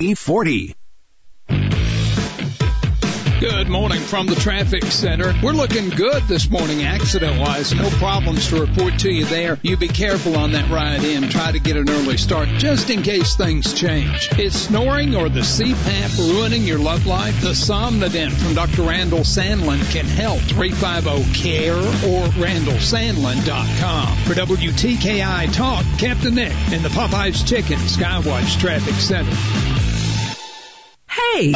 E40. Good morning from the traffic center. We're looking good this morning accident wise. No problems to report to you there. You be careful on that ride in. Try to get an early start just in case things change. Is snoring or the CPAP ruining your love life? The Somnodent from Dr. Randall Sandlin can help. 350-CARE or randallsandlin.com. For WTKI Talk, Captain Nick and the Popeyes Chicken Skywatch Traffic Center. Hey!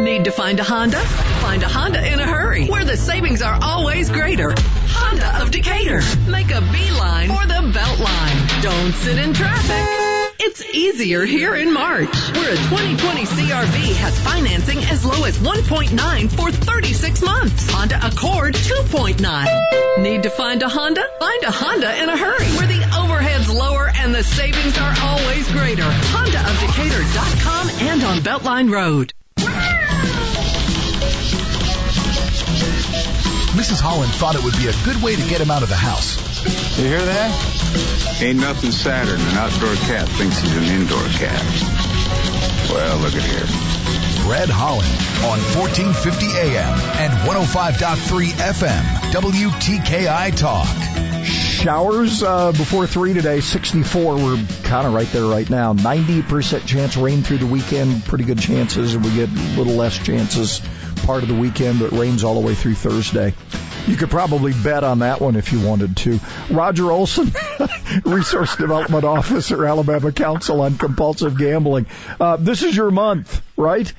Need to find a Honda? Find a Honda in a hurry, where the savings are always greater. Honda of Decatur. Make a beeline for the Beltline. Don't sit in traffic. It's easier here in March, where a 2020 CRV has financing as low as 1.9 for 36 months. Honda Accord 2.9. Need to find a Honda? Find a Honda in a hurry, where the overhead's lower and the savings are always greater. HondaofDecatur.com and on Beltline Road. Mrs. Holland thought it would be a good way to get him out of the house. You hear that? Ain't nothing sadder than an outdoor cat thinks he's an indoor cat. Well, look at here. Fred Holland on 1450 AM and 105.3 FM, WTKI Talk. Showers uh, before 3 today, 64. We're kind of right there right now. 90% chance rain through the weekend, pretty good chances, we get a little less chances part of the weekend, but rains all the way through Thursday. You could probably bet on that one if you wanted to. Roger Olson, Resource Development Officer, Alabama Council on Compulsive Gambling. Uh, this is your month, right?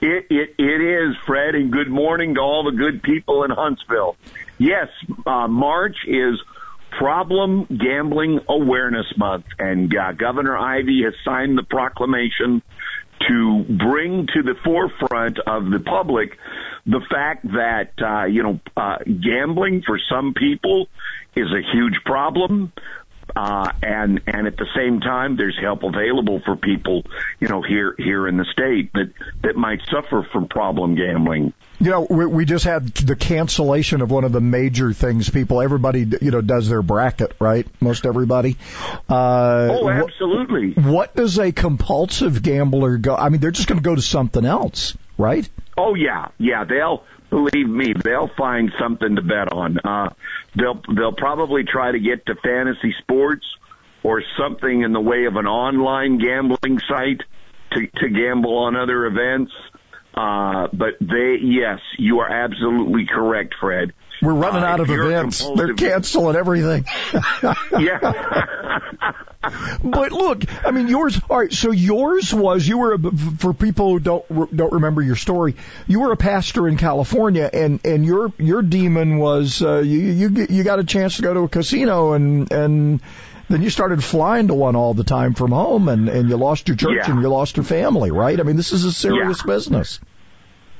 It, it, it is, Fred, and good morning to all the good people in Huntsville. Yes, uh, March is Problem Gambling Awareness Month, and uh, Governor Ivey has signed the proclamation to bring to the forefront of the public the fact that uh, you know uh, gambling for some people is a huge problem. Uh, and and at the same time, there's help available for people, you know, here here in the state that that might suffer from problem gambling. You know, we, we just had the cancellation of one of the major things. People, everybody, you know, does their bracket, right? Most everybody. Uh, oh, absolutely. What, what does a compulsive gambler go? I mean, they're just going to go to something else, right? Oh yeah, yeah. They'll believe me, they'll find something to bet on. Uh, they'll they'll probably try to get to fantasy sports or something in the way of an online gambling site to to gamble on other events. Uh, but they, yes, you are absolutely correct, Fred. We're running uh, out of events. They're canceling everything. yeah. but look, I mean, yours. All right. So yours was you were a, for people who don't don't remember your story. You were a pastor in California, and and your your demon was uh, you you you got a chance to go to a casino and and then you started flying to one all the time from home and and you lost your church yeah. and you lost your family right i mean this is a serious yeah. business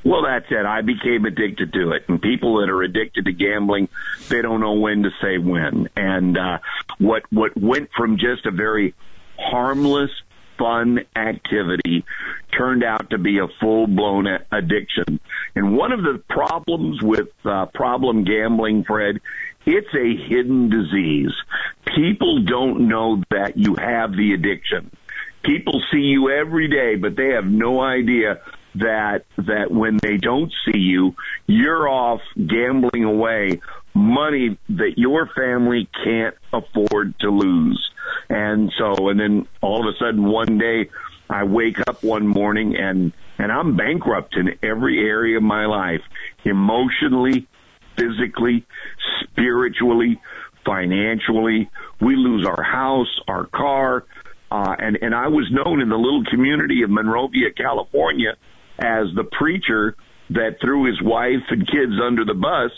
well, that's it. I became addicted to it. And people that are addicted to gambling, they don't know when to say when. And, uh, what, what went from just a very harmless, fun activity turned out to be a full blown addiction. And one of the problems with, uh, problem gambling, Fred, it's a hidden disease. People don't know that you have the addiction. People see you every day, but they have no idea that that when they don't see you, you're off gambling away money that your family can't afford to lose. And so, and then all of a sudden one day I wake up one morning and, and I'm bankrupt in every area of my life, emotionally, physically, spiritually, financially. We lose our house, our car, uh, and, and I was known in the little community of Monrovia, California as the preacher that threw his wife and kids under the bus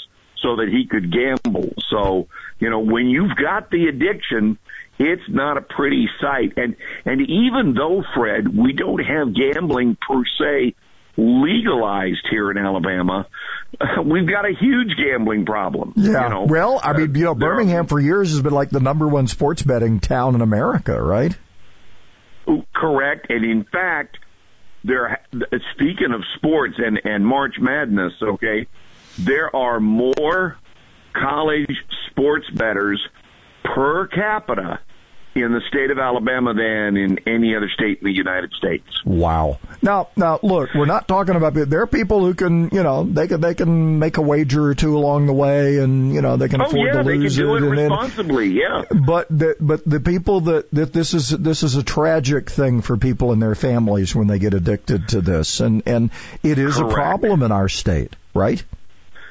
so that he could gamble. So, you know, when you've got the addiction, it's not a pretty sight. And, and even though, Fred, we don't have gambling per se legalized here in Alabama, we've got a huge gambling problem. Yeah. You know? Well, I mean, you know, Birmingham for years has been like the number one sports betting town in America, right? Correct. And in fact, there speaking of sports and and March Madness, okay, there are more college sports bettors per capita in the state of Alabama than in any other state in the United States. Wow. Now, now look, we're not talking about there are people who can, you know, they can they can make a wager or two along the way, and you know they can oh, afford yeah, to lose they can do it, it and responsibly. Then, yeah. But the, but the people that that this is this is a tragic thing for people and their families when they get addicted to this, and and it is Correct. a problem in our state, right?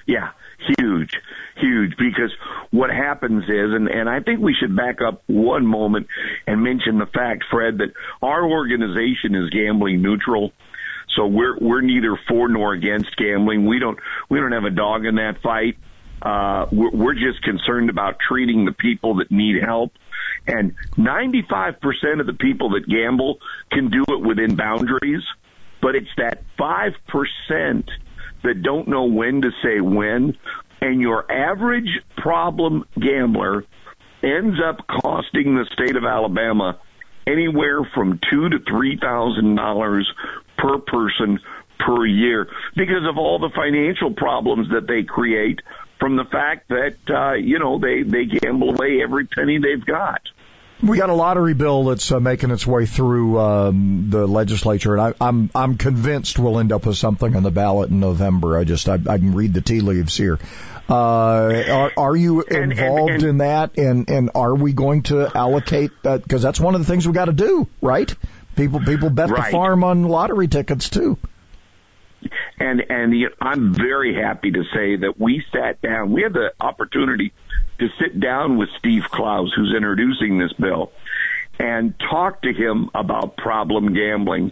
Yeah, huge, huge. Because what happens is, and, and I think we should back up one moment and mention the fact, Fred, that our organization is gambling neutral. So we're we're neither for nor against gambling. We don't we don't have a dog in that fight. Uh, we're, we're just concerned about treating the people that need help. And 95% of the people that gamble can do it within boundaries, but it's that 5% that don't know when to say when. And your average problem gambler ends up costing the state of Alabama anywhere from two to three thousand dollars per person per year because of all the financial problems that they create from the fact that uh, you know they they gamble away every penny they've got. We got a lottery bill that's uh, making its way through um, the legislature, and I, I'm I'm convinced we'll end up with something on the ballot in November. I just I, I can read the tea leaves here. Uh, are, are you And- and- involved and- in that, and and are we going to allocate that? Because that's one of the things we got to do, right? People people bet the farm on lottery tickets too. And and I'm very happy to say that we sat down. We had the opportunity to sit down with Steve Clouse, who's introducing this bill, and talk to him about problem gambling.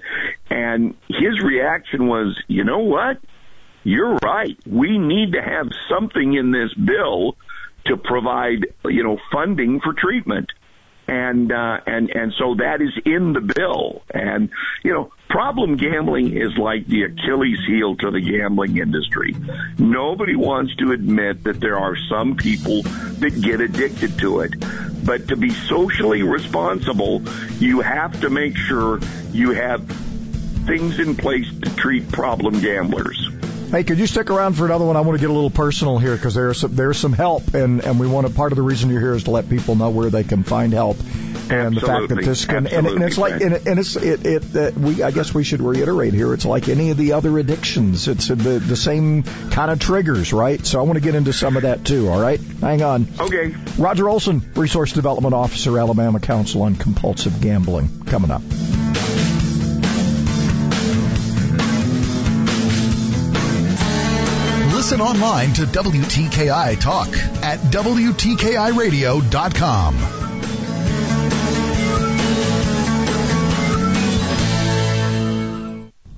And his reaction was, you know what? You're right. We need to have something in this bill to provide, you know, funding for treatment and uh, and and so that is in the bill. And you know, problem gambling is like the Achilles heel to the gambling industry. Nobody wants to admit that there are some people that get addicted to it. But to be socially responsible, you have to make sure you have things in place to treat problem gamblers. Hey, could you stick around for another one? I want to get a little personal here because there's some, there's some help, and and we want to. Part of the reason you're here is to let people know where they can find help, and the fact that this can and, and it's like and, and it's it it uh, we I guess we should reiterate here. It's like any of the other addictions. It's uh, the the same kind of triggers, right? So I want to get into some of that too. All right, hang on. Okay. Roger Olson, Resource Development Officer, Alabama Council on Compulsive Gambling, coming up. Listen online to WTKI Talk at WTKIRadio.com.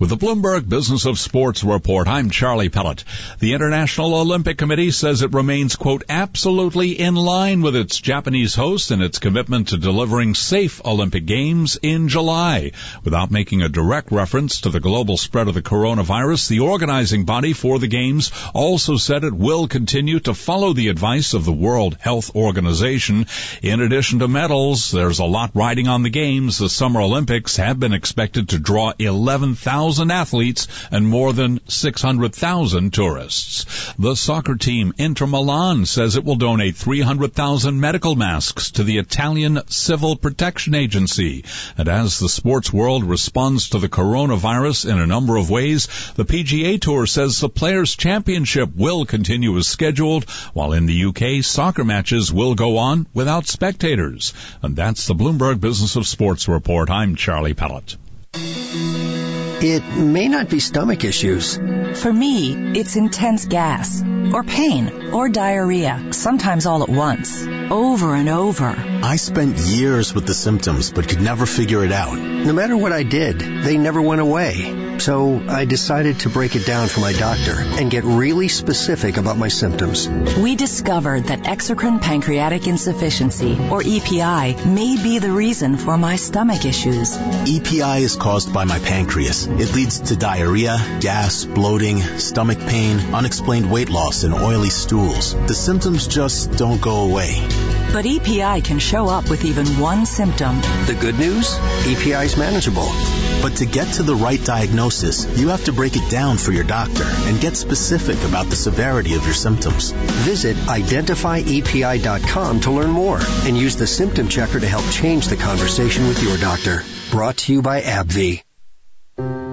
With the Bloomberg Business of Sports report, I'm Charlie Pellet. The International Olympic Committee says it remains, quote, absolutely in line with its Japanese host and its commitment to delivering safe Olympic Games in July. Without making a direct reference to the global spread of the coronavirus, the organizing body for the Games also said it will continue to follow the advice of the World Health Organization. In addition to medals, there's a lot riding on the Games. The Summer Olympics have been expected to draw 11,000 athletes and more than 600,000 tourists. The soccer team Inter Milan says it will donate 300,000 medical masks to the Italian Civil Protection Agency. And as the sports world responds to the coronavirus in a number of ways, the PGA Tour says the Players Championship will continue as scheduled, while in the UK, soccer matches will go on without spectators. And that's the Bloomberg Business of Sports report. I'm Charlie Pellet. It may not be stomach issues. For me, it's intense gas, or pain, or diarrhea, sometimes all at once, over and over. I spent years with the symptoms but could never figure it out. No matter what I did, they never went away. So I decided to break it down for my doctor and get really specific about my symptoms. We discovered that exocrine pancreatic insufficiency, or EPI, may be the reason for my stomach issues. EPI is caused by my pancreas. It leads to diarrhea, gas, bloating, stomach pain, unexplained weight loss, and oily stools. The symptoms just don't go away. But EPI can show up with even one symptom. The good news? EPI is manageable. But to get to the right diagnosis, you have to break it down for your doctor and get specific about the severity of your symptoms. Visit identifyepi.com to learn more and use the symptom checker to help change the conversation with your doctor. Brought to you by AbbVie.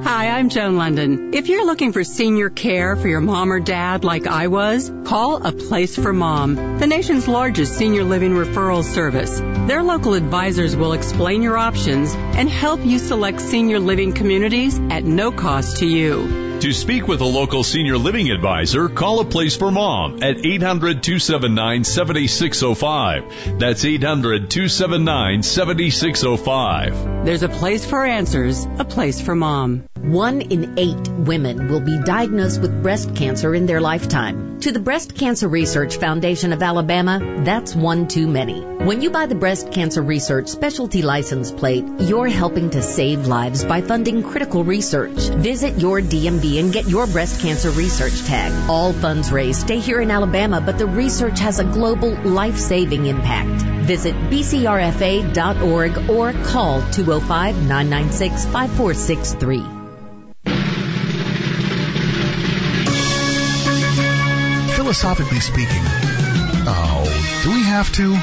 Hi, I'm Joan London. If you're looking for senior care for your mom or dad like I was, call A Place for Mom, the nation's largest senior living referral service. Their local advisors will explain your options and help you select senior living communities at no cost to you. To speak with a local senior living advisor, call a place for mom at 800-279-7605. That's 800-279-7605. There's a place for answers, a place for mom. One in eight women will be diagnosed with breast cancer in their lifetime. To the Breast Cancer Research Foundation of Alabama, that's one too many. When you buy the Breast Cancer Research Specialty License Plate, you're helping to save lives by funding critical research. Visit your DMV and get your breast cancer research tag. All funds raised stay here in Alabama, but the research has a global life-saving impact. Visit bcrfa.org or call 205-996-5463. Philosophically speaking, oh, do we have to?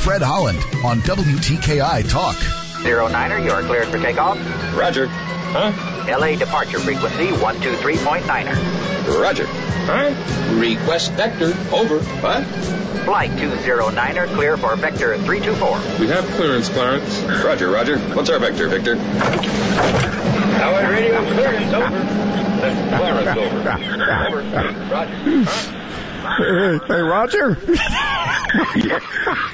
Fred Holland on WTKI Talk. Zero Niner, you are cleared for takeoff. Roger. Huh? LA departure frequency 123.9er. Roger. Huh? Request vector. Over. What? Flight 209er, clear for vector 324. We have clearance, Clarence. Roger, Roger. What's our vector, Victor? Our radio clearance, over. Clarence, over. Over. Roger. Huh? Hey, Roger.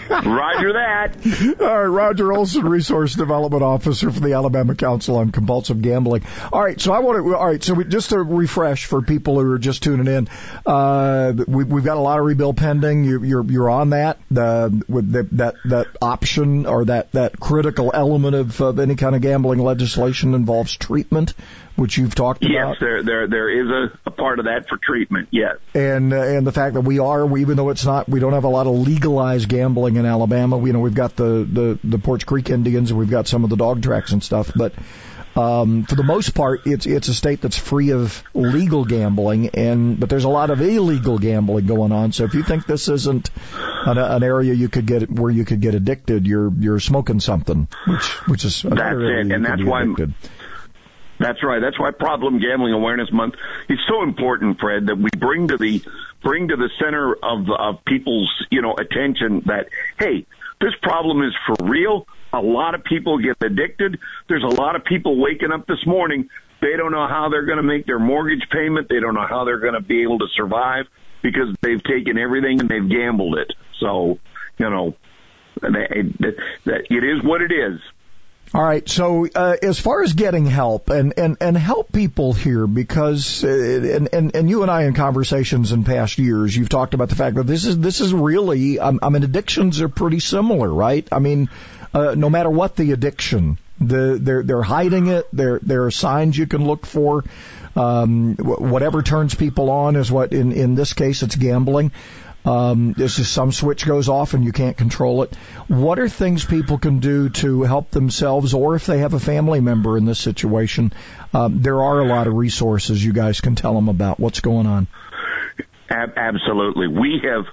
Roger that. All right, Roger Olson, Resource Development Officer for the Alabama Council on Compulsive Gambling. All right, so I want to. All right, so we, just to refresh for people who are just tuning in, uh, we, we've got a lottery bill pending. You, you're you're on that uh, with the, that that option or that that critical element of, of any kind of gambling legislation involves treatment which you've talked yes, about. Yes, there there there is a, a part of that for treatment. Yes, and uh, and the fact that we are, we, even though it's not, we don't have a lot of legalized gambling in Alabama. We, you know, we've got the the the Poarch Creek Indians, and we've got some of the dog tracks and stuff, but. Um, for the most part, it's it's a state that's free of legal gambling, and but there's a lot of illegal gambling going on. So if you think this isn't an, an area you could get where you could get addicted, you're you're smoking something, which which is that's it, and that's why. Addicted. That's right. That's why Problem Gambling Awareness Month is so important, Fred, that we bring to the bring to the center of of people's you know attention that hey, this problem is for real. A lot of people get addicted. There's a lot of people waking up this morning. They don't know how they're going to make their mortgage payment. They don't know how they're going to be able to survive because they've taken everything and they've gambled it. So, you know, it is what it is. All right. So, uh, as far as getting help and, and, and help people here, because, uh, and, and, and you and I in conversations in past years, you've talked about the fact that this is, this is really, um, I mean, addictions are pretty similar, right? I mean, uh, no matter what the addiction, the, they're, they're hiding it. There, there are signs you can look for. Um, whatever turns people on is what, in, in this case, it's gambling. Um, there's just some switch goes off and you can't control it. What are things people can do to help themselves, or if they have a family member in this situation? Um, there are a lot of resources you guys can tell them about what's going on. Absolutely, we have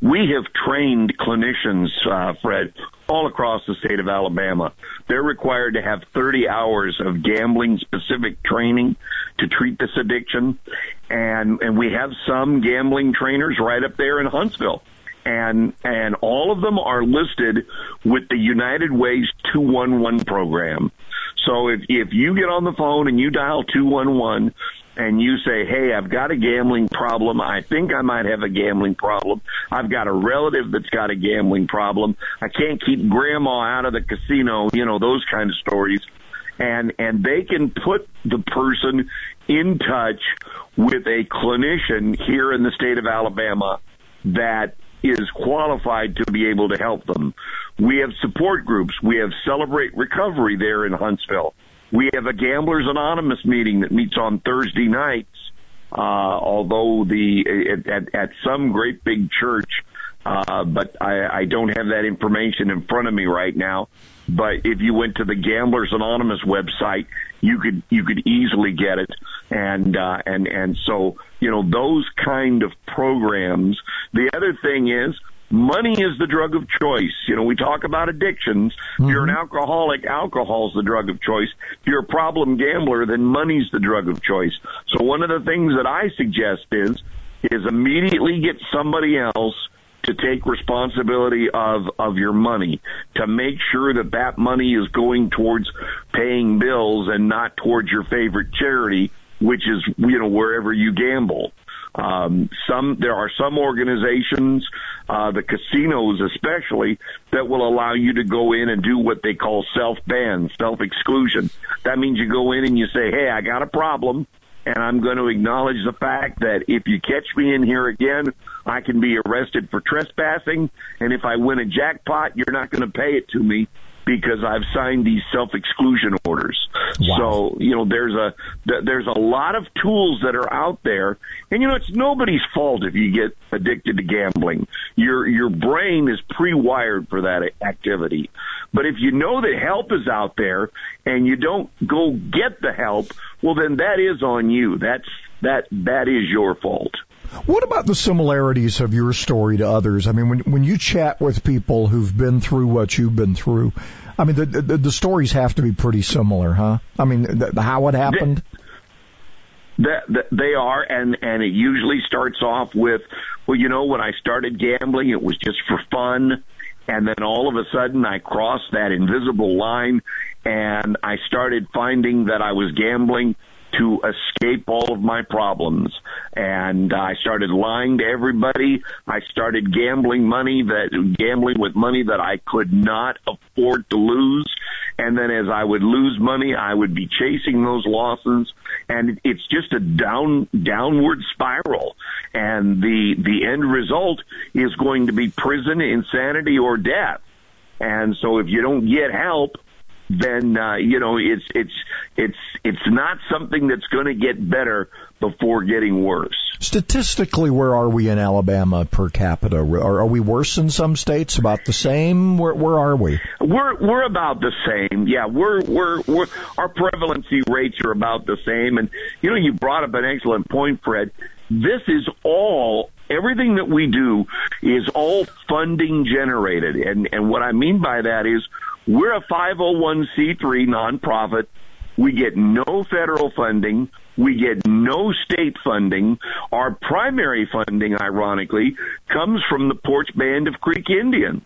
we have trained clinicians, uh, Fred, all across the state of Alabama. They're required to have 30 hours of gambling specific training to treat this addiction. And, and we have some gambling trainers right up there in Huntsville. And, and all of them are listed with the United Ways 211 program. So if, if you get on the phone and you dial 211, and you say, Hey, I've got a gambling problem. I think I might have a gambling problem. I've got a relative that's got a gambling problem. I can't keep grandma out of the casino, you know, those kind of stories. And, and they can put the person in touch with a clinician here in the state of Alabama that is qualified to be able to help them. We have support groups. We have Celebrate Recovery there in Huntsville. We have a Gamblers Anonymous meeting that meets on Thursday nights. Uh, although the at, at, at some great big church, uh, uh, but I, I don't have that information in front of me right now. But if you went to the Gamblers Anonymous website, you could you could easily get it, and uh, and and so you know those kind of programs. The other thing is money is the drug of choice. You know, we talk about addictions. Mm-hmm. If you're an alcoholic, alcohol's the drug of choice. If you're a problem gambler, then money's the drug of choice. So one of the things that I suggest is, is immediately get somebody else to take responsibility of of your money to make sure that that money is going towards paying bills and not towards your favorite charity which is you know wherever you gamble um, some there are some organizations, uh, the casinos especially, that will allow you to go in and do what they call self ban, self exclusion. That means you go in and you say, "Hey, I got a problem." And I'm going to acknowledge the fact that if you catch me in here again, I can be arrested for trespassing. And if I win a jackpot, you're not going to pay it to me because I've signed these self-exclusion orders. Wow. So, you know, there's a, there's a lot of tools that are out there. And, you know, it's nobody's fault if you get addicted to gambling. Your, your brain is pre-wired for that activity. But if you know that help is out there and you don't go get the help, well, then that is on you. That's, that, that is your fault. What about the similarities of your story to others? I mean, when when you chat with people who've been through what you've been through, I mean, the the, the stories have to be pretty similar, huh? I mean, the, the, how it happened. That, they are, and and it usually starts off with, well, you know, when I started gambling, it was just for fun, and then all of a sudden I crossed that invisible line, and I started finding that I was gambling to escape all of my problems. And I started lying to everybody. I started gambling money that, gambling with money that I could not afford to lose. And then as I would lose money, I would be chasing those losses. And it's just a down, downward spiral. And the, the end result is going to be prison, insanity, or death. And so if you don't get help, then uh, you know it's it's it's it's not something that's going to get better before getting worse. Statistically, where are we in Alabama per capita? Are, are we worse in some states? About the same? Where where are we? We're we're about the same. Yeah, we're we're we're our prevalency rates are about the same. And you know, you brought up an excellent point, Fred. This is all everything that we do is all funding generated. And and what I mean by that is we're a 501c3 nonprofit. We get no federal funding. We get no state funding. Our primary funding, ironically, comes from the Poarch Band of Creek Indians.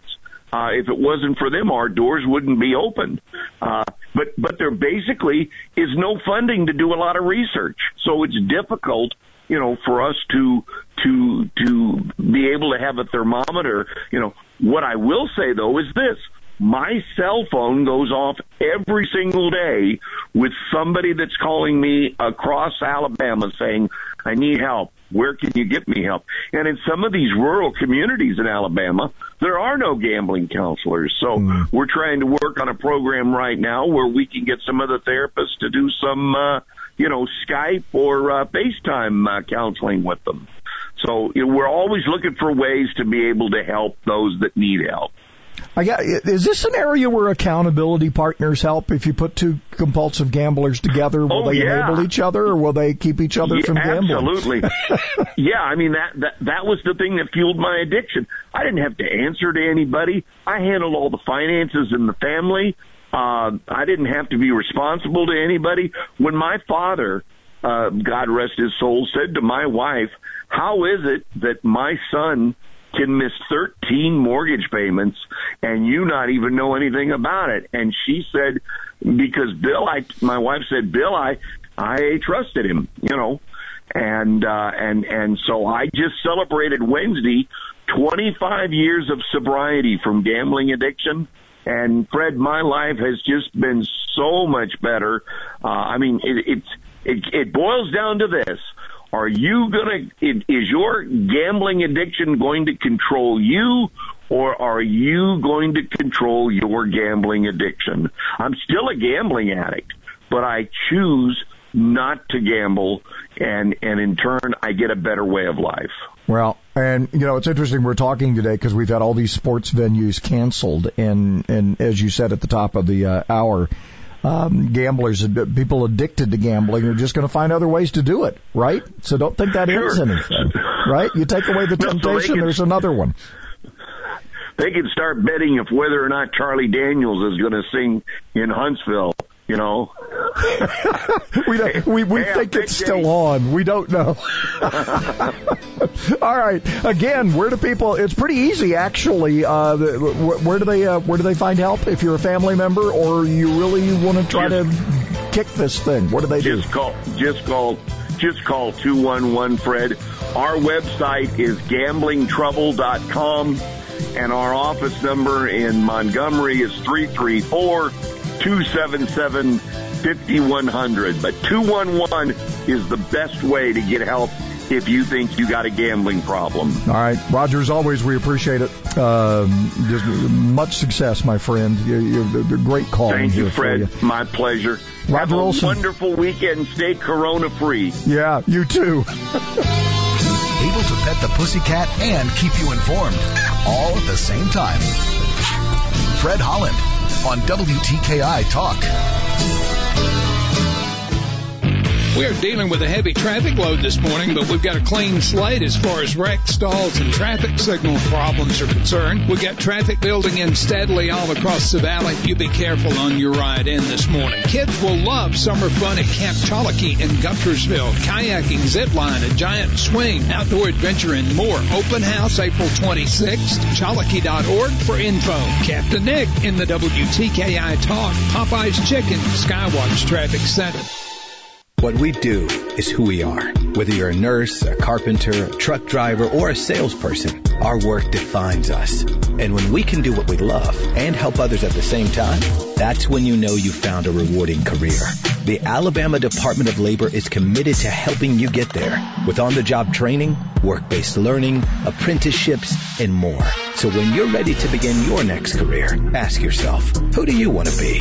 Uh, if it wasn't for them, our doors wouldn't be open. Uh, but but there basically is no funding to do a lot of research, so it's difficult, you know, for us to to to be able to have a thermometer. You know, what I will say though is this: my cell phone goes off every single day with somebody that's calling me across Alabama saying, I need help. Where can you get me help? And in some of these rural communities in Alabama, there are no gambling counselors. So mm. we're trying to work on a program right now where we can get some of the therapists to do some, uh, you know, Skype or uh, FaceTime uh, counseling with them. So you know, we're always looking for ways to be able to help those that need help. I got, is this an area where accountability partners help? If you put two compulsive gamblers together, will oh, they yeah. enable each other, or will they keep each other yeah, from gambling? Absolutely. yeah, I mean that, that that was the thing that fueled my addiction. I didn't have to answer to anybody. I handled all the finances in the family. Uh, I didn't have to be responsible to anybody. When my father, uh, God rest his soul, said to my wife, "How is it that my son?" Can miss 13 mortgage payments and you not even know anything about it. And she said, because Bill, I, my wife said, Bill, I, I trusted him, you know, and, uh, and, and so I just celebrated Wednesday 25 years of sobriety from gambling addiction. And Fred, my life has just been so much better. Uh, I mean, it, it's, it, it boils down to this. Are you going to, is your gambling addiction going to control you or are you going to control your gambling addiction? I'm still a gambling addict, but I choose not to gamble, and and in turn, I get a better way of life. Well, and you know it's interesting we're talking today because we've had all these sports venues canceled, and and as you said at the top of the uh, hour, um, gamblers, people addicted to gambling, are just going to find other ways to do it, right? So don't think that sure. ends anything, right? You take away the temptation, there's another one. They can start betting if whether or not Charlie Daniels is going to sing in Huntsville you know. we don't, we we hey, think it's still on. We don't know. All right. Again, where do people? It's pretty easy actually. Uh, where do they uh, where do they find help if you're a family member or you really want to try just, to kick this thing? What do they just do? Call, just call just call two one one Fred. Our website is gamblingtrouble.com and our office number in Montgomery is three three four. 334 277 5100. But 211 is the best way to get help if you think you got a gambling problem. All right. Roger, as always, we appreciate it. Um, just much success, my friend. You're, you're a great call. Thank you, Fred. You. My pleasure. Roger Have a Olson. wonderful weekend. Stay corona free. Yeah, you too. Able to pet the pussycat and keep you informed all at the same time. Fred Holland on WTKI Talk. We are dealing with a heavy traffic load this morning, but we've got a clean slate as far as wreck stalls and traffic signal problems are concerned. We've got traffic building in steadily all across the valley. You be careful on your ride in this morning. Kids will love summer fun at Camp Chalky in Guntersville. Kayaking, zip line, a giant swing, outdoor adventure, and more. Open house April 26th. Chalky.org for info. Captain Nick in the WTKI Talk. Popeye's Chicken, Skywatch Traffic Center. What we do is who we are. Whether you're a nurse, a carpenter, a truck driver, or a salesperson, our work defines us. And when we can do what we love and help others at the same time, that's when you know you've found a rewarding career. The Alabama Department of Labor is committed to helping you get there with on-the-job training, work-based learning, apprenticeships, and more. So when you're ready to begin your next career, ask yourself, who do you want to be?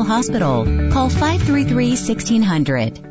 Hospital. Call 533 1600.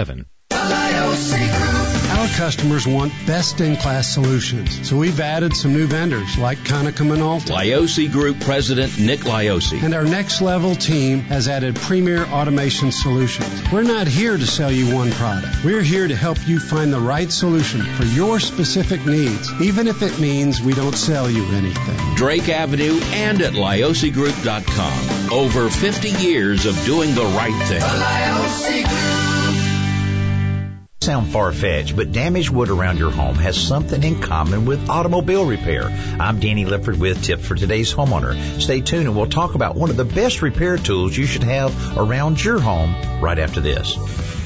7. Our customers want best-in-class solutions, so we've added some new vendors like Konica Minolta. Lioce Group President Nick Lioce. And our next level team has added premier automation solutions. We're not here to sell you one product. We're here to help you find the right solution for your specific needs, even if it means we don't sell you anything. Drake Avenue and at liosigroup.com. Over 50 years of doing the right thing sound far-fetched, but damaged wood around your home has something in common with automobile repair. I'm Danny Lipford with Tips for Today's Homeowner. Stay tuned and we'll talk about one of the best repair tools you should have around your home right after this.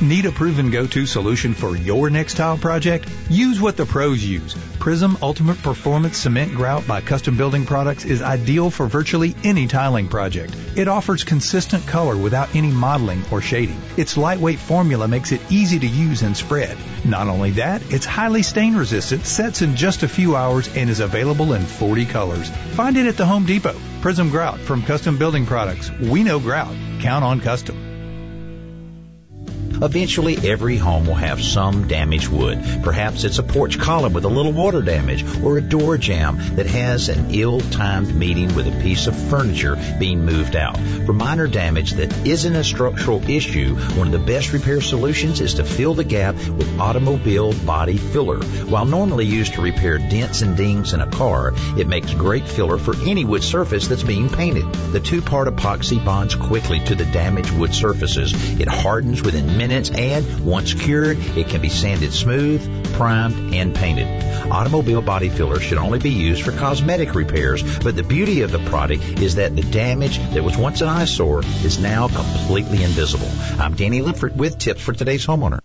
Need a proven go-to solution for your next tile project? Use what the pros use. Prism Ultimate Performance Cement Grout by Custom Building Products is ideal for virtually any tiling project. It offers consistent color without any modeling or shading. Its lightweight formula makes it easy to use and spread. Not only that, it's highly stain resistant, sets in just a few hours, and is available in 40 colors. Find it at the Home Depot. Prism Grout from Custom Building Products. We know grout. Count on custom. Eventually, every home will have some damaged wood. Perhaps it's a porch column with a little water damage or a door jamb that has an ill-timed meeting with a piece of furniture being moved out. For minor damage that isn't a structural issue, one of the best repair solutions is to fill the gap with automobile body filler. While normally used to repair dents and dings in a car, it makes great filler for any wood surface that's being painted. The two-part epoxy bonds quickly to the damaged wood surfaces. It hardens within minutes minutes, and once cured, it can be sanded smooth, primed, and painted. Automobile body filler should only be used for cosmetic repairs, but the beauty of the product is that the damage that was once an eyesore is now completely invisible. I'm Danny Lipford with tips for today's homeowner.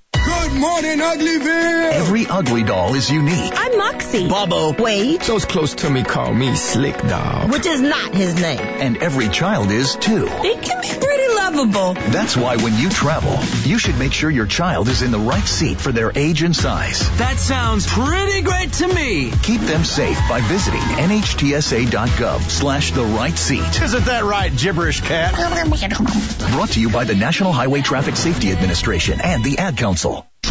Good morning, Uglyville! Every ugly doll is unique. I'm Moxie. Bobo. Wade. Those close to me call me Slick Doll. Which is not his name. And every child is too. It can be pretty lovable. That's why when you travel, you should make sure your child is in the right seat for their age and size. That sounds pretty great to me. Keep them safe by visiting nhtsa.gov slash the right seat. Isn't that right, gibberish cat? Brought to you by the National Highway Traffic Safety Administration and the Ad Council.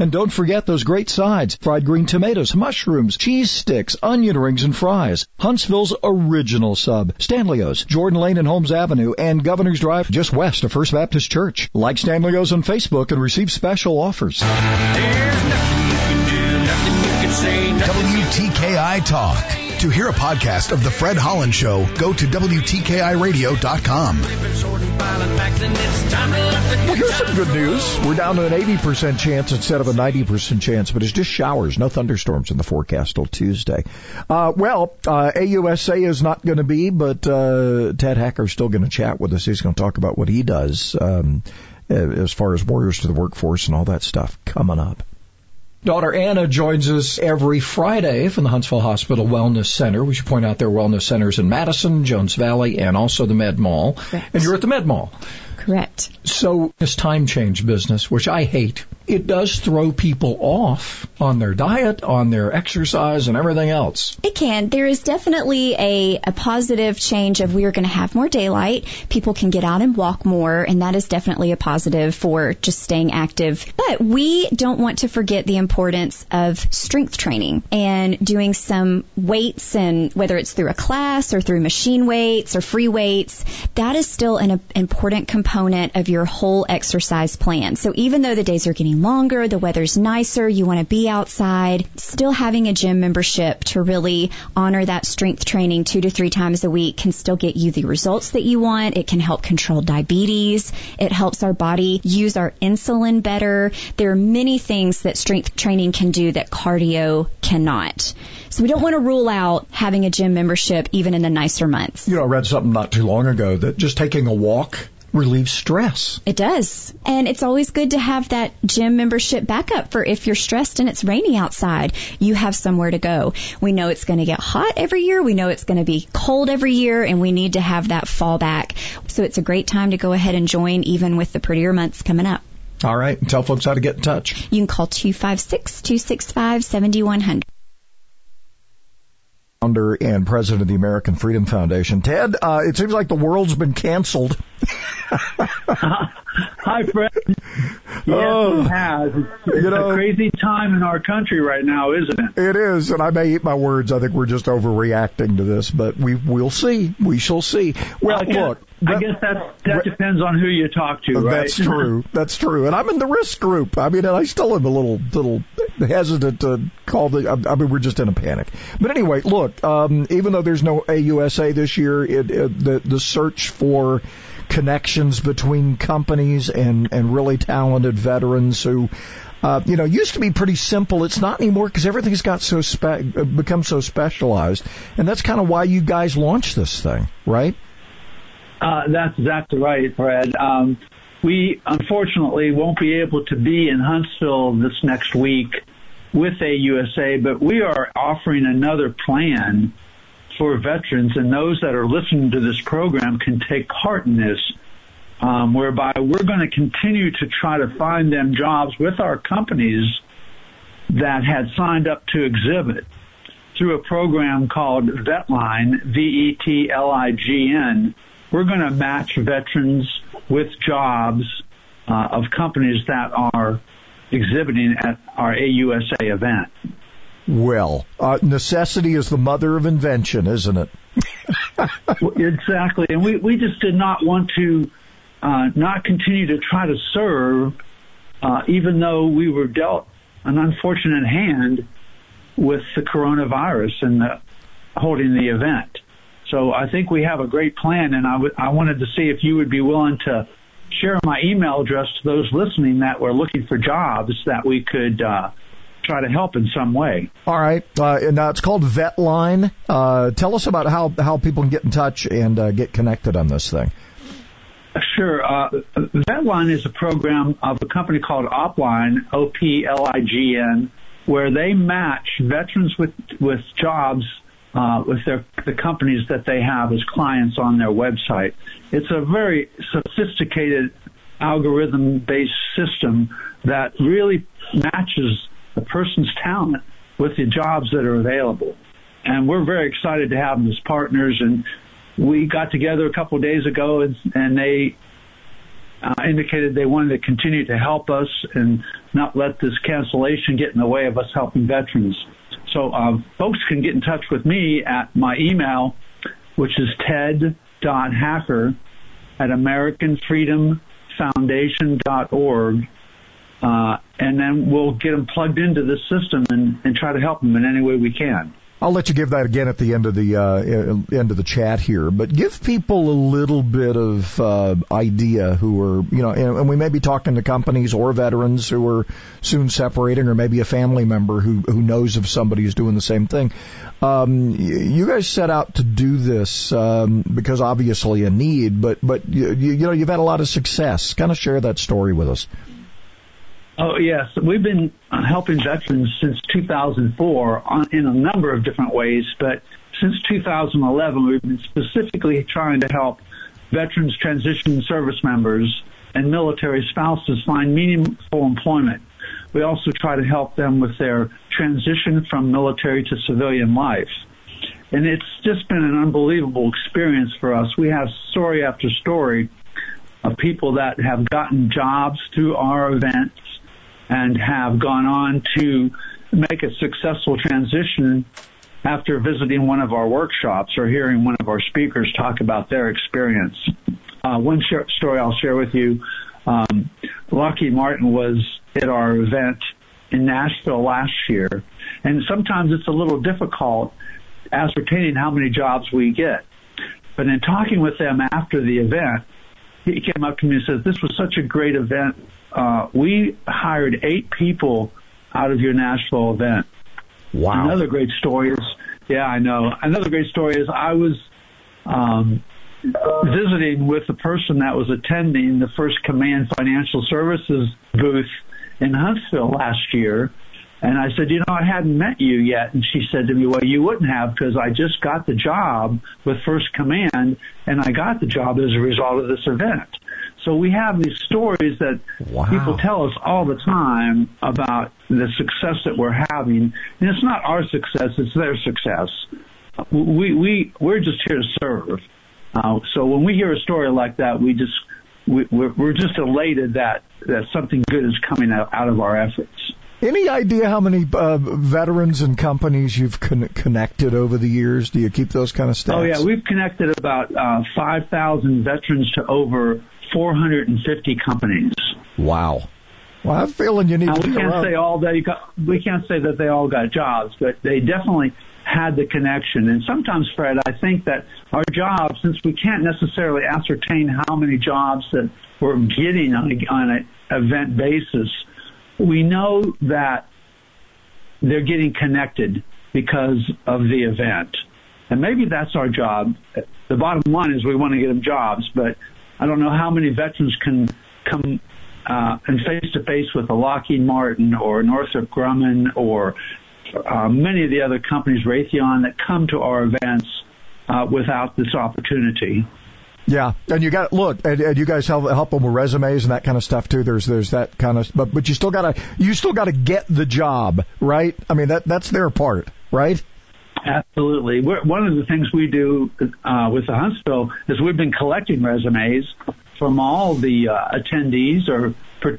And don't forget those great sides. Fried green tomatoes, mushrooms, cheese sticks, onion rings, and fries. Huntsville's original sub. Stanley's, Jordan Lane and Holmes Avenue, and Governor's Drive just west of First Baptist Church. Like Stanley's on Facebook and receive special offers. WTKI Talk. To hear a podcast of The Fred Holland Show, go to WTKIRadio.com. Well, here's some good news. We're down to an 80% chance instead of a 90% chance, but it's just showers, no thunderstorms in the forecast till Tuesday. Uh, well, uh, AUSA is not going to be, but uh, Ted Hacker's still going to chat with us. He's going to talk about what he does um, as far as warriors to the workforce and all that stuff coming up. Daughter Anna joins us every Friday from the Huntsville Hospital Wellness Center. We should point out there are wellness centers in Madison, Jones Valley, and also the Med Mall. And you're at the Med Mall. Correct. So this time change business, which I hate, it does throw people off on their diet, on their exercise, and everything else. It can. There is definitely a, a positive change of we are going to have more daylight. People can get out and walk more, and that is definitely a positive for just staying active. But we don't want to forget the importance of strength training and doing some weights and whether it's through a class or through machine weights or free weights, that is still an important component of your whole exercise plan. So even though the days are getting longer, the weather's nicer, you want to be outside, still having a gym membership to really honor that strength training two to three times a week can still get you the results that you want. It can help control diabetes. It helps our body use our insulin better. There are many things that strength training can do that cardio cannot. So we don't want to rule out having a gym membership even in the nicer months. You know, I read something not too long ago that just taking a walk relieves stress. It does. And it's always good to have that gym membership backup for if you're stressed and it's rainy outside, you have somewhere to go. We know it's going to get hot every year. We know it's going to be cold every year and we need to have that fallback. So it's a great time to go ahead and join even with the prettier months coming up. All right. Tell folks how to get in touch. You can call 256 265 7100 founder and president of the American Freedom Foundation. Ted, uh, it seems like the world's been canceled. Hi, Fred. Yes, oh, it has. It's, you know, a crazy time in our country right now, isn't it? It is, and I may eat my words. I think we're just overreacting to this, but we we'll see. We shall see. Well, I guess, look. I guess that that depends on who you talk to, right? That's true. That's true. And I'm in the risk group. I mean, and I still am a little little hesitant to call the. I mean, we're just in a panic. But anyway, look. Um, even though there's no AUSA this year, it, it, the the search for connections between companies and, and really talented veterans who, uh, you know, used to be pretty simple. It's not anymore because everything's got so spe- become so specialized, and that's kind of why you guys launched this thing, right? Uh, that's exactly right, Fred. Um, we unfortunately won't be able to be in Huntsville this next week with AUSA, but we are offering another plan for veterans and those that are listening to this program can take part in this, um, whereby we're going to continue to try to find them jobs with our companies that had signed up to exhibit through a program called Vetlign, V-E-T-L-I-G-N. We're going to match veterans with jobs uh, of companies that are exhibiting at our AUSA event. Well, uh, necessity is the mother of invention, isn't it? exactly. And we, we just did not want to uh, not continue to try to serve, uh, even though we were dealt an unfortunate hand with the coronavirus and the, holding the event. So I think we have a great plan, and I, w- I wanted to see if you would be willing to share my email address to those listening that were looking for jobs that we could uh, try to help in some way. All right. Uh, and uh, it's called Vetlign. Uh, tell us about how, how people can get in touch and uh, get connected on this thing. Sure. Uh, Vetlign is a program of a company called Oplign, O-P-L-I-G-N, where they match veterans with, with jobs uh, with their, the companies that they have as clients on their website. It's a very sophisticated algorithm-based system that really matches the person's talent with the jobs that are available. And we're very excited to have them as partners. And we got together a couple of days ago and, and they uh, indicated they wanted to continue to help us and not let this cancellation get in the way of us helping veterans. So uh, folks can get in touch with me at my email, which is ted.hacker at americanfreedomfoundation.org. Uh, and then we'll get them plugged into this system and, and try to help them in any way we can. I'll let you give that again at the end of the uh, end of the chat here, but give people a little bit of uh, idea who are you know, and we may be talking to companies or veterans who are soon separating, or maybe a family member who who knows of somebody who's doing the same thing. Um, you guys set out to do this um, because obviously a need, but but you, you know you've had a lot of success. Kind of share that story with us. Oh yes, we've been helping veterans since 2004 on, in a number of different ways, but since 2011 we've been specifically trying to help veterans transition service members and military spouses find meaningful employment. We also try to help them with their transition from military to civilian life. And it's just been an unbelievable experience for us. We have story after story of people that have gotten jobs through our events and have gone on to make a successful transition after visiting one of our workshops or hearing one of our speakers talk about their experience. Uh, one share, story I'll share with you. Um, Lockheed Martin was at our event in Nashville last year, and sometimes it's a little difficult ascertaining how many jobs we get. But in talking with them after the event, he came up to me and said, "This was such a great event uh, we hired eight people out of your Nashville event. Wow. Another great story is, yeah, I know. Another great story is I was um, visiting with the person that was attending the first Command Financial Services booth in Huntsville last year. And I said, you know, I hadn't met you yet. And she said to me, well, you wouldn't have because I just got the job with First Command and I got the job as a result of this event. So we have these stories that wow. people tell us all the time about the success that we're having. And it's not our success, it's their success. We, we, we're just here to serve. Uh, so when we hear a story like that, we just, we, we're, we're just elated that, that something good is coming out, out of our efforts. Any idea how many uh, veterans and companies you've con- connected over the years? Do you keep those kind of stats? Oh yeah, we've connected about uh, 5,000 veterans to over 450 companies. Wow. Well, I'm feeling you need now, to we can't around. say all that. We can't say that they all got jobs, but they definitely had the connection. And sometimes, Fred, I think that our jobs, since we can't necessarily ascertain how many jobs that we're getting on, a, on an event basis, we know that they're getting connected because of the event. And maybe that's our job. The bottom line is we want to get them jobs, but I don't know how many veterans can come uh, and face to face with a Lockheed Martin or Northrop Grumman or uh, many of the other companies, Raytheon, that come to our events uh, without this opportunity. Yeah, and you got look, and, and you guys help help them with resumes and that kind of stuff too. There's there's that kind of, but but you still gotta you still gotta get the job, right? I mean that that's their part, right? Absolutely. We're, one of the things we do uh, with the Huntsville is we've been collecting resumes from all the uh, attendees or,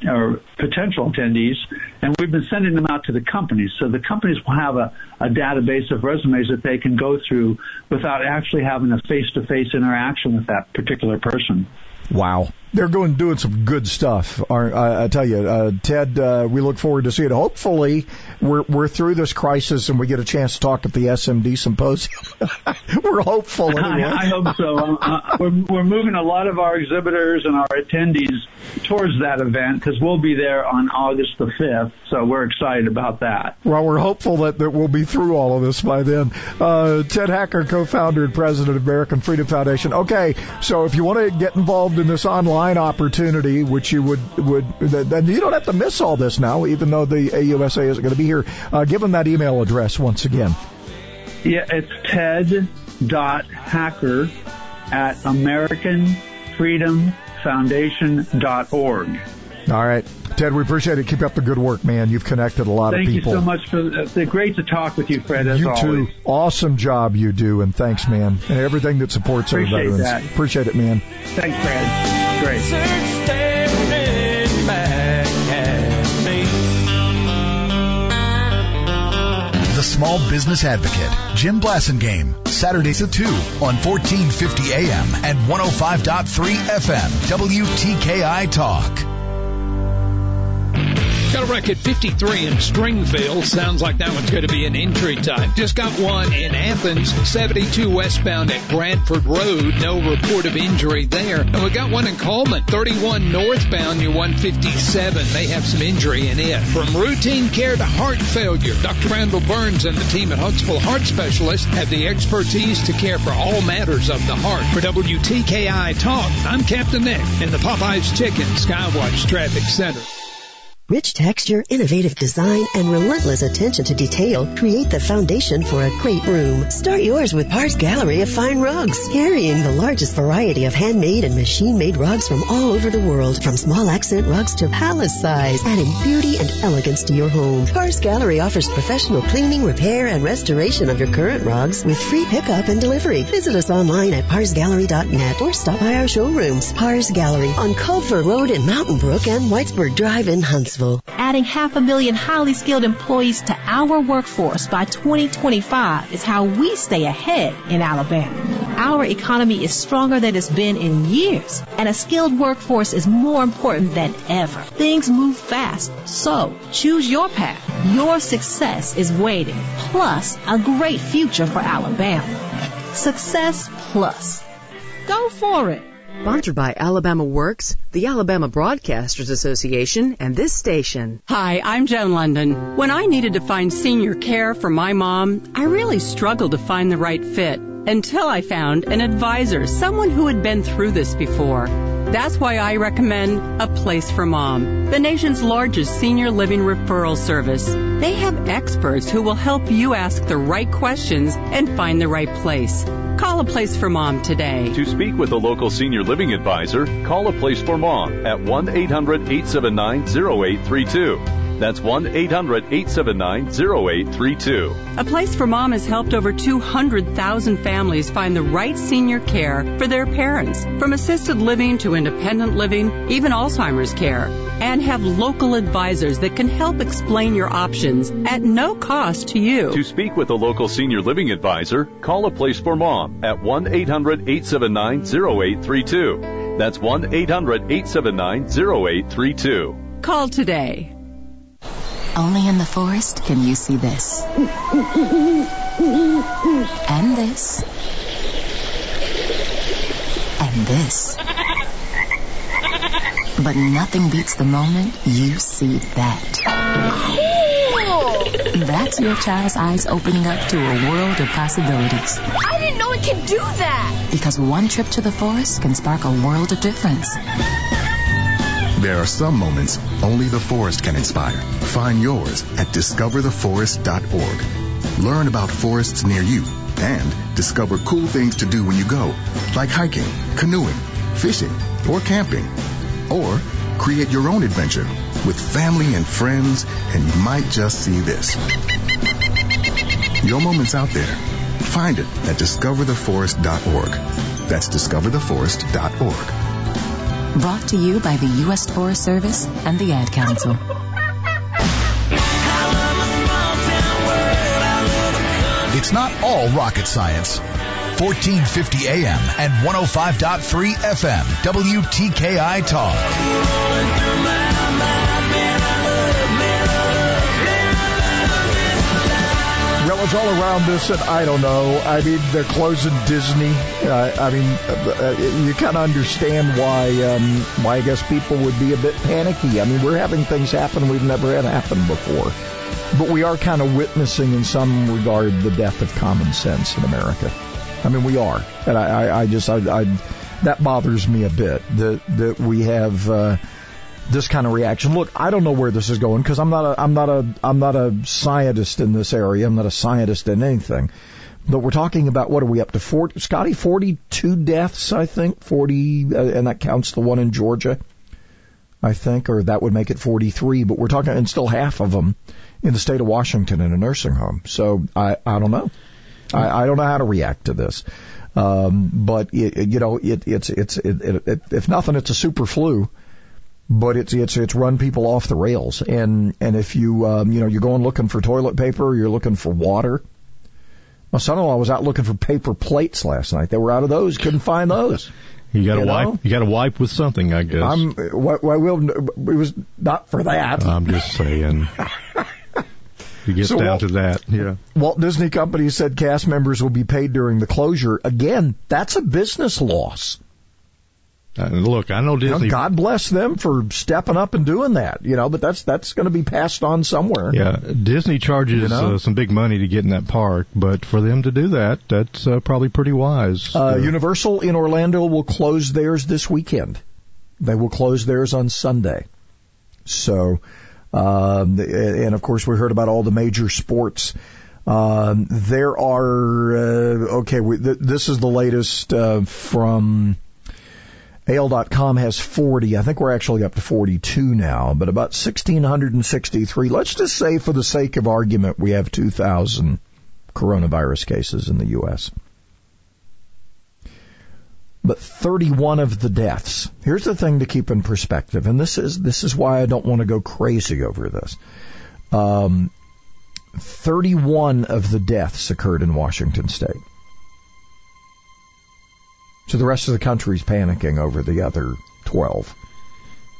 or potential attendees, and we've been sending them out to the companies. So the companies will have a, a database of resumes that they can go through without actually having a face-to-face interaction with that particular person. Wow. They're going doing some good stuff. I, I tell you, uh, Ted, uh, we look forward to see it. Hopefully, we're we're through this crisis and we get a chance to talk at the SMD symposium. we're hopeful. Anyway. I, I hope so. Uh, we're we're moving a lot of our exhibitors and our attendees towards that event because we'll be there on August the fifth. So we're excited about that. Well, we're hopeful that, that we'll be through all of this by then. Uh, Ted Hacker, co-founder and president of American Freedom Foundation. Okay, so if you want to get involved in this online opportunity, which you would would then you don't have to miss all this now, even though the AUSA isn't going to be here. Uh, give them that email address once again. Yeah, it's ted dot hacker at AmericanFreedomFoundation.org. All right. Ted, we appreciate it. Keep up the good work, man. You've connected a lot Thank of people. Thank you so much for it's great to talk with you, Fred. As you always. too. Awesome job you do, and thanks, man, and everything that supports Appreciate our veterans. That. Appreciate it, man. Thanks, Fred. Great. The Small Business Advocate, Jim Blasingame, Saturdays at 2 on 1450 AM and 105.3 FM, WTKI Talk. Got a record 53 in Springfield. Sounds like that one's going to be an entry type. Just got one in Athens, 72 westbound at Bradford Road. No report of injury there. And we got one in Coleman, 31 northbound near 157. May have some injury in it. From routine care to heart failure, Dr. Randall Burns and the team at Huntsville Heart Specialists have the expertise to care for all matters of the heart. For WTKI Talk, I'm Captain Nick in the Popeyes Chicken Skywatch Traffic Center. Rich texture, innovative design, and relentless attention to detail create the foundation for a great room. Start yours with Pars Gallery of Fine Rugs, carrying the largest variety of handmade and machine-made rugs from all over the world, from small accent rugs to palace size, adding beauty and elegance to your home. Pars Gallery offers professional cleaning, repair, and restoration of your current rugs with free pickup and delivery. Visit us online at parsgallery.net or stop by our showrooms. Pars Gallery on Culver Road in Mountain Brook and Whitesburg Drive in Huntsville. Adding half a million highly skilled employees to our workforce by 2025 is how we stay ahead in Alabama. Our economy is stronger than it's been in years, and a skilled workforce is more important than ever. Things move fast, so choose your path. Your success is waiting, plus a great future for Alabama. Success Plus. Go for it. Sponsored by Alabama Works, the Alabama Broadcasters Association, and this station. Hi, I'm Joan London. When I needed to find senior care for my mom, I really struggled to find the right fit until I found an advisor, someone who had been through this before. That's why I recommend A Place for Mom, the nation's largest senior living referral service. They have experts who will help you ask the right questions and find the right place. Call a place for mom today. To speak with a local senior living advisor, call a place for mom at 1 800 879 0832. That's 1 800 879 0832. A Place for Mom has helped over 200,000 families find the right senior care for their parents, from assisted living to independent living, even Alzheimer's care, and have local advisors that can help explain your options at no cost to you. To speak with a local senior living advisor, call a place for mom at 1 800 879 0832. That's 1 800 879 0832. Call today. Only in the forest can you see this. And this. And this. But nothing beats the moment you see that. That's your child's eyes opening up to a world of possibilities. I didn't know it could do that. Because one trip to the forest can spark a world of difference. There are some moments only the forest can inspire. Find yours at discovertheforest.org. Learn about forests near you and discover cool things to do when you go, like hiking, canoeing, fishing, or camping. Or create your own adventure with family and friends, and you might just see this. Your moment's out there. Find it at discovertheforest.org. That's discovertheforest.org. Brought to you by the U.S. Forest Service and the Ad Council. It's not all rocket science. 1450 AM and 105.3 FM, WTKI Talk. It's all around this, and I don't know. I mean, they're closing Disney. Uh, I mean, uh, you kind of understand why. Um, why I guess people would be a bit panicky. I mean, we're having things happen we've never had happen before, but we are kind of witnessing, in some regard, the death of common sense in America. I mean, we are, and I, I, I just, I, I, that bothers me a bit that that we have. Uh, this kind of reaction. Look, I don't know where this is going because I'm not a I'm not a I'm not a scientist in this area. I'm not a scientist in anything. But we're talking about what are we up to? 40, Scotty, 42 deaths, I think, 40, uh, and that counts the one in Georgia, I think, or that would make it 43. But we're talking, and still half of them in the state of Washington in a nursing home. So I I don't know. I, I don't know how to react to this. Um, but it, you know, it, it's it's it, it, if nothing, it's a super flu but it's it's it's run people off the rails. And and if you um, you know you're going looking for toilet paper, you're looking for water. My son-in-law was out looking for paper plates last night. They were out of those. Couldn't find those. You got to wipe. You got to wipe with something, I guess. I'm. What will? It was not for that. I'm just saying. You get So down Walt- to that, yeah. Walt Disney Company said cast members will be paid during the closure. Again, that's a business loss. Uh, look, I know, Disney. God bless them for stepping up and doing that. You know, but that's that's going to be passed on somewhere. Yeah, Disney charges You know? uh, some big money to get in that park, but for them to do that, that's uh, probably pretty wise. Uh, Universal in Orlando will close theirs this weekend. They will close theirs on Sunday. So, um, and of course, we heard about all the major sports. Um, there are uh, okay. We, th- this is the latest uh, from AL.com has 40. I think we're actually up to 42 now, but about 1,663. Let's just say, for the sake of argument, we have 2,000 coronavirus cases in the U.S but 31 of the deaths. Here's the thing to keep in perspective, and this is this is why I don't want to go crazy over this. Um, 31 of the deaths occurred in Washington State. So the rest of the country's panicking over the other 12.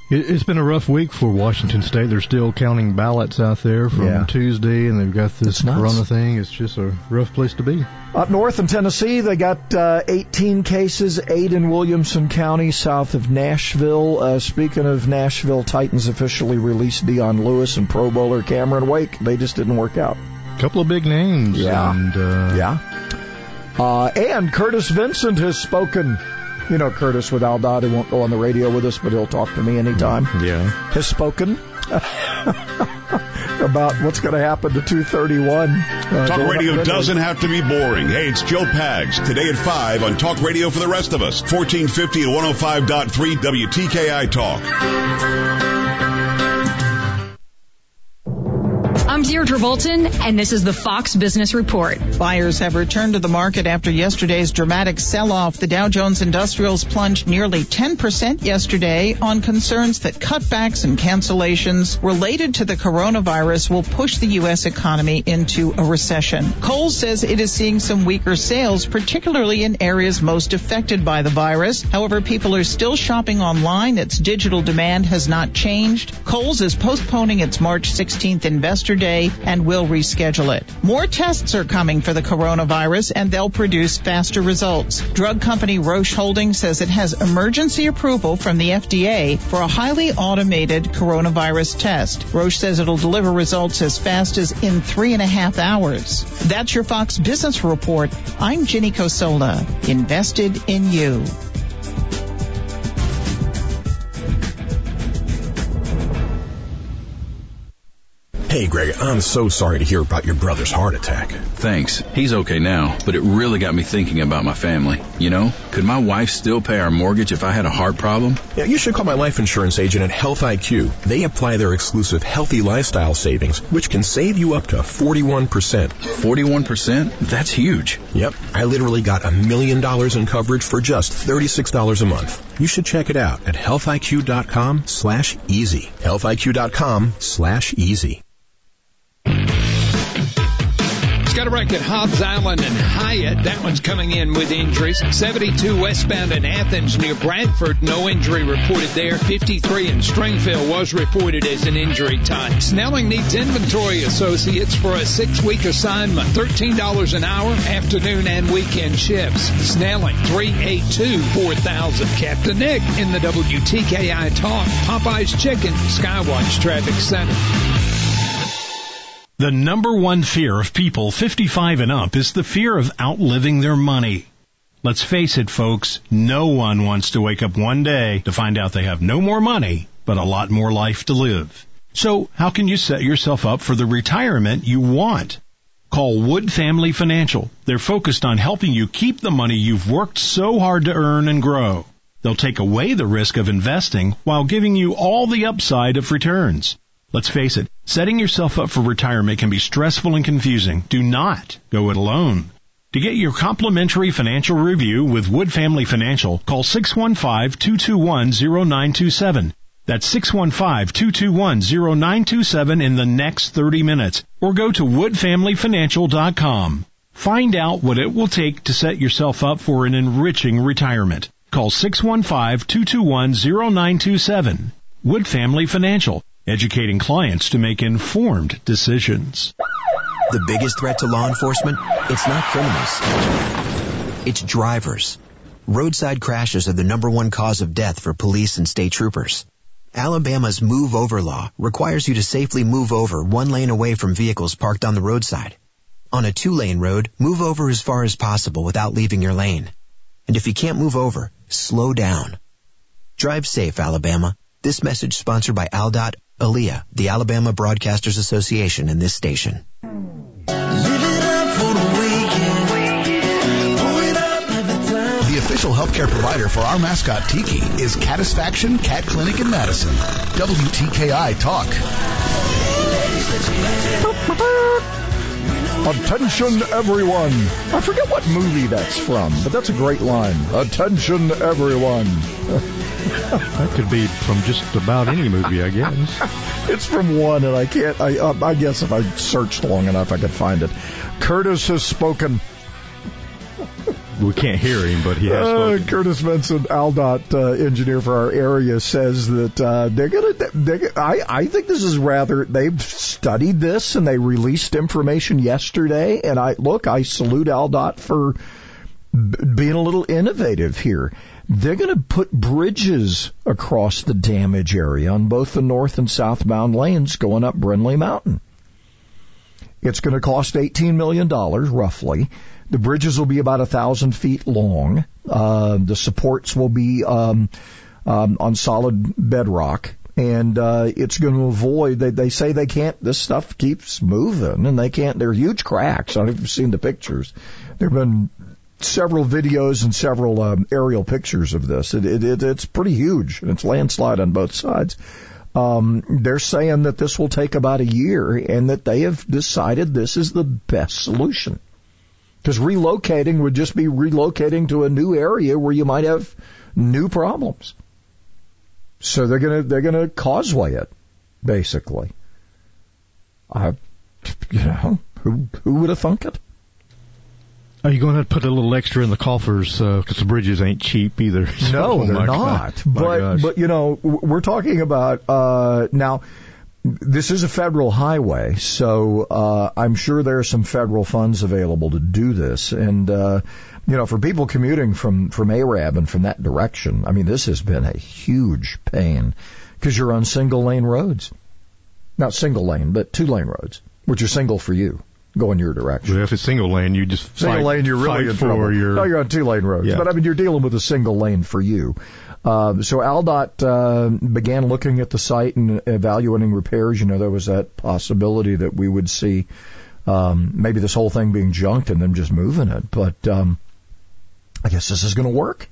It, it's been a rough week for Washington State. They're still counting ballots out there from Yeah. Tuesday, and they've got this. Corona thing. It's just a rough place to be. Up north in Tennessee, they got uh, 18 cases, eight in Williamson County, south of Nashville. Uh, speaking of Nashville, Titans officially released Dion Lewis and Pro Bowler Cameron Wake. They just didn't work out. A couple of big names. Yeah. And, uh, Yeah. Uh, and Curtis Vincent has spoken. you know, Curtis with Aldot, he won't go on the radio with us, but he'll talk to me anytime. Yeah. Has spoken about what's going to happen to 231. Uh, Talk radio doesn't have to be boring. Hey, it's Joe Pags. Today at 5 on Talk Radio for the rest of us. 1450 and 105.3 WTKI Talk. Deirdre Bolton, and this is the Fox Business Report. Buyers have returned to the market after yesterday's dramatic sell-off. The Dow Jones Industrials plunged nearly 10% yesterday on concerns that cutbacks and cancellations related to the coronavirus will push the U.S. economy into a recession. Kohl's says it is seeing some weaker sales, particularly in areas most affected by the virus. However, people are still shopping online. Its digital demand has not changed. Kohl's is postponing its March 16th Investor Day and will reschedule it. More tests are coming for the coronavirus and they'll produce faster results. Drug company Roche Holdings says it has emergency approval from the FDA for a highly automated coronavirus test. Roche says it'll deliver results as fast as in three and a half hours. That's your Fox Business Report. I'm Ginny Cosola, invested in you. Hey, Greg, I'm so sorry to hear about your brother's heart attack. Thanks. He's okay now, but it really got me thinking about my family. You know, could my wife still pay our mortgage if I had a heart problem? Yeah, you should call my life insurance agent at Health IQ. They apply their exclusive healthy lifestyle savings, which can save you up to 41%. 41%? That's huge. Yep. I literally got a million dollars in coverage for just $36 a month. You should check it out at healthiq.com slash easy. healthiq.com slash easy. Got a wreck at Hobbs Island and Hyatt. That one's coming in with injuries. 72 westbound in Athens near Bradford. No injury reported there. 53 in Stringfield was reported as an injury type. Snelling needs inventory associates for a six week assignment. $13 an hour, afternoon and weekend shifts. Snelling 382 4000. Captain Nick in the WTKI Talk. Popeye's Chicken, Skywatch Traffic Center. The number one fear of people 55 and up is the fear of outliving their money. Let's face it, folks, no one wants to wake up one day to find out they have no more money, but a lot more life to live. So how can you set yourself up for the retirement you want? Call Wood Family Financial. They're focused on helping you keep the money you've worked so hard to earn and grow. They'll take away the risk of investing while giving you all the upside of returns. Let's face it, setting yourself up for retirement can be stressful and confusing. Do not go it alone. To get your complimentary financial review with Wood Family Financial, call 615-221-0927. That's 615-221-0927 in the next 30 minutes. Or go to woodfamilyfinancial.com. Find out what it will take to set yourself up for an enriching retirement. Call 615-221-0927. Wood Family Financial, educating clients to make informed decisions. The biggest threat to law enforcement? It's not criminals. It's drivers. Roadside crashes are the number one cause of death for police and state troopers. Alabama's Move Over law requires you to safely move over one lane away from vehicles parked on the roadside. On a two-lane road, move over as far as possible without leaving your lane. And if you can't move over, slow down. Drive safe, Alabama. This message sponsored by ALDOT, ALEA, the Alabama Broadcasters Association, and this station. The official healthcare provider for our mascot Tiki is Catisfaction Cat Clinic in Madison. WTKI Talk. Attention everyone. I forget what movie that's from, but that's a great line. Attention everyone. that could be from just about any movie, I guess. it's from one, and I can't. I uh, I guess if I searched long enough, I could find it. Curtis has spoken. We can't hear him, but he has Uh. Curtis Benson, Aldot uh, engineer for our area, says that uh, they're gonna. They're, I I think this is rather. They've studied this and they released information yesterday. And I look, I salute Aldot for b- being a little innovative here. They're going to put bridges across the damage area on both the north and southbound lanes going up Brindlee Mountain. It's going to cost $18 million roughly. The bridges will be about a thousand feet long. Uh, the supports will be um, um, on solid bedrock, and uh, it's going to avoid. They, they say they can't. This stuff keeps moving, and they can't. They're huge cracks. I don't know if you've seen the pictures. There've been several videos and several um, aerial pictures of this. It, it, it, it's pretty huge, and it's landslide on both sides. Um, they're saying that this will take about a year, and that they have decided this is the best solution. Because relocating would just be relocating to a new area where you might have new problems. So they're gonna they're gonna causeway it, basically. I, you know, who who would have thunk it? Are you going to put a little extra in the coffers because uh, the bridges ain't cheap either? So, no, they're not. God. But but you know we're talking about uh, now. This is a federal highway, so uh, I'm sure there are some federal funds available to do this. And uh, you know, for people commuting from from Arab and from that direction, I mean, this has been a huge pain because you're on single lane roads, not single lane, but two lane roads, which are single for you go in your direction. Well, if it's single lane, you just single fight, lane. You're really in trouble. Your, no, you're on two lane roads. Yeah. But I mean, you're dealing with a single lane for you. Uh, so AlDOT uh, began looking at the site and evaluating repairs. You know, there was that possibility that we would see um, maybe this whole thing being junked and them just moving it. But um, I guess this is going to work.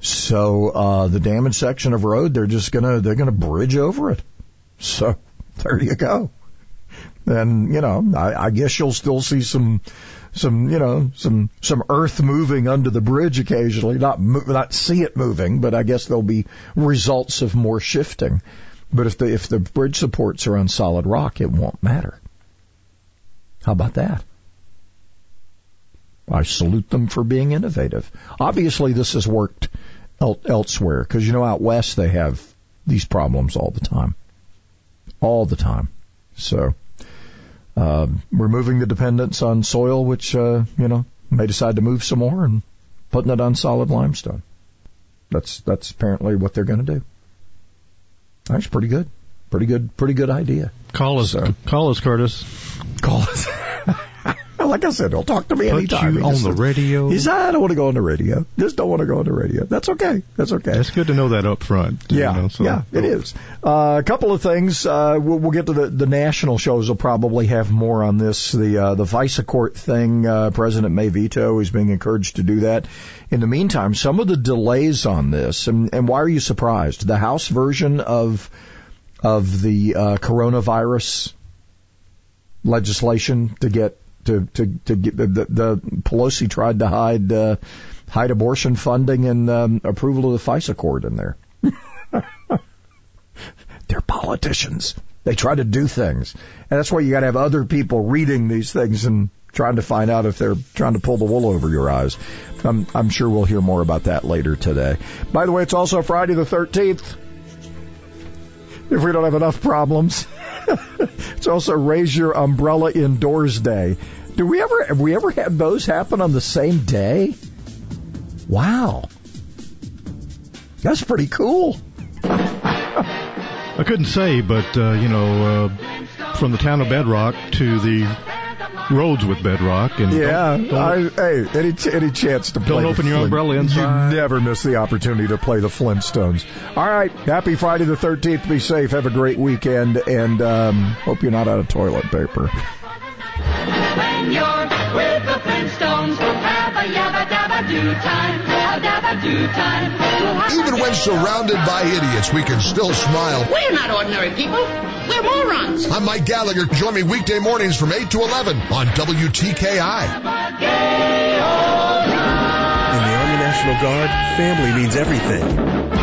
So uh, the damaged section of road, they're just gonna they're gonna bridge over it. So there you go and you know, I, I guess you'll still see some, some, you know, some, some earth moving under the bridge occasionally. Not, not see it moving, but I guess there'll be results of more shifting. But if the if the bridge supports are on solid rock, it won't matter. How about that? I salute them for being innovative. Obviously, this has worked el- elsewhere because you know out west they have these problems all the time, all the time. So uh, removing the dependence on soil, which uh, you know may decide to move some more, and putting it on solid limestone. That's that's apparently what they're going to do. That's pretty good, pretty good, pretty good idea. Call us, so, call us, Curtis. Call us. like I said, he'll talk to me Put anytime. You on the radio. He said, I don't want to go on the radio. Just don't want to go on the radio. That's okay. That's okay. It's good to know that up front. Yeah. You know, so. Yeah, it is. Uh, a couple of things. Uh, we'll, we'll, get to the, the national shows. Will probably have more on this. The, uh, the FISA court thing, uh, President may veto. He's being encouraged to do that. In the meantime, some of the delays on this, and, and why are you surprised? The House version of, of the, uh, coronavirus legislation to get to to to get the, the Pelosi tried to hide uh, hide abortion funding and um, approval of the FISA court in there. They're politicians. They try to do things, and that's why you got to have other people reading these things and trying to find out if they're trying to pull the wool over your eyes. I'm, I'm sure we'll hear more about that later today. By the way, it's also Friday the 13th. If we don't have enough problems. it's also raise your umbrella indoors day. Do we ever have we ever had those happen on the same day? Wow. That's pretty cool. I couldn't say, but uh, you know, uh, from the town of Bedrock to the roads with bedrock. And yeah, don't, don't, I, hey, any any chance to don't open your Flint, umbrella inside. You never miss the opportunity to play the Flintstones. All right, happy Friday the thirteenth. Be safe. Have a great weekend, and um, hope you're not out of toilet paper. When you're with the Flintstones, have a yabba dabba do time, Even when surrounded by idiots, we can still smile. We're not ordinary people. We're morons. I'm Mike Gallagher. Join me weekday mornings from 8 to 11 on WTKI. In the Army National Guard, family means everything.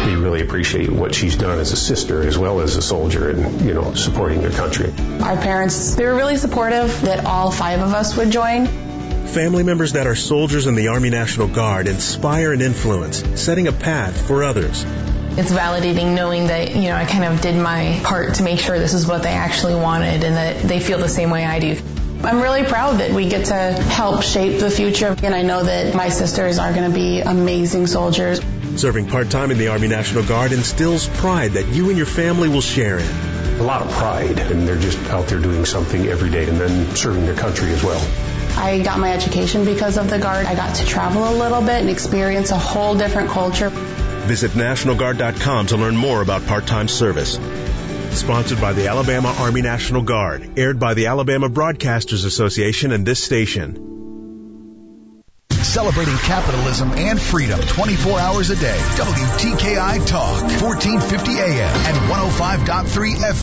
We really appreciate what she's done as a sister as well as a soldier and, you know, supporting their country. Our parents, they were really supportive that all five of us would join. Family members that are soldiers in the Army National Guard inspire and influence, setting a path for others. It's validating knowing that, you know, I kind of did my part to make sure this is what they actually wanted and that they feel the same way I do. I'm really proud that we get to help shape the future, and I know that my sisters are going to be amazing soldiers. Serving part time in the Army National Guard instills pride that you and your family will share in. a lot of pride, and they're just out there doing something every day and then serving their country as well. I got my education because of the Guard. I got to travel a little bit and experience a whole different culture. Visit NationalGuard.com to learn more about part-time service. Sponsored by the Alabama Army National Guard. Aired by the Alabama Broadcasters Association and this station. Celebrating capitalism and freedom 24 hours a day. WTKI Talk, 1450 AM and 105.3 FM.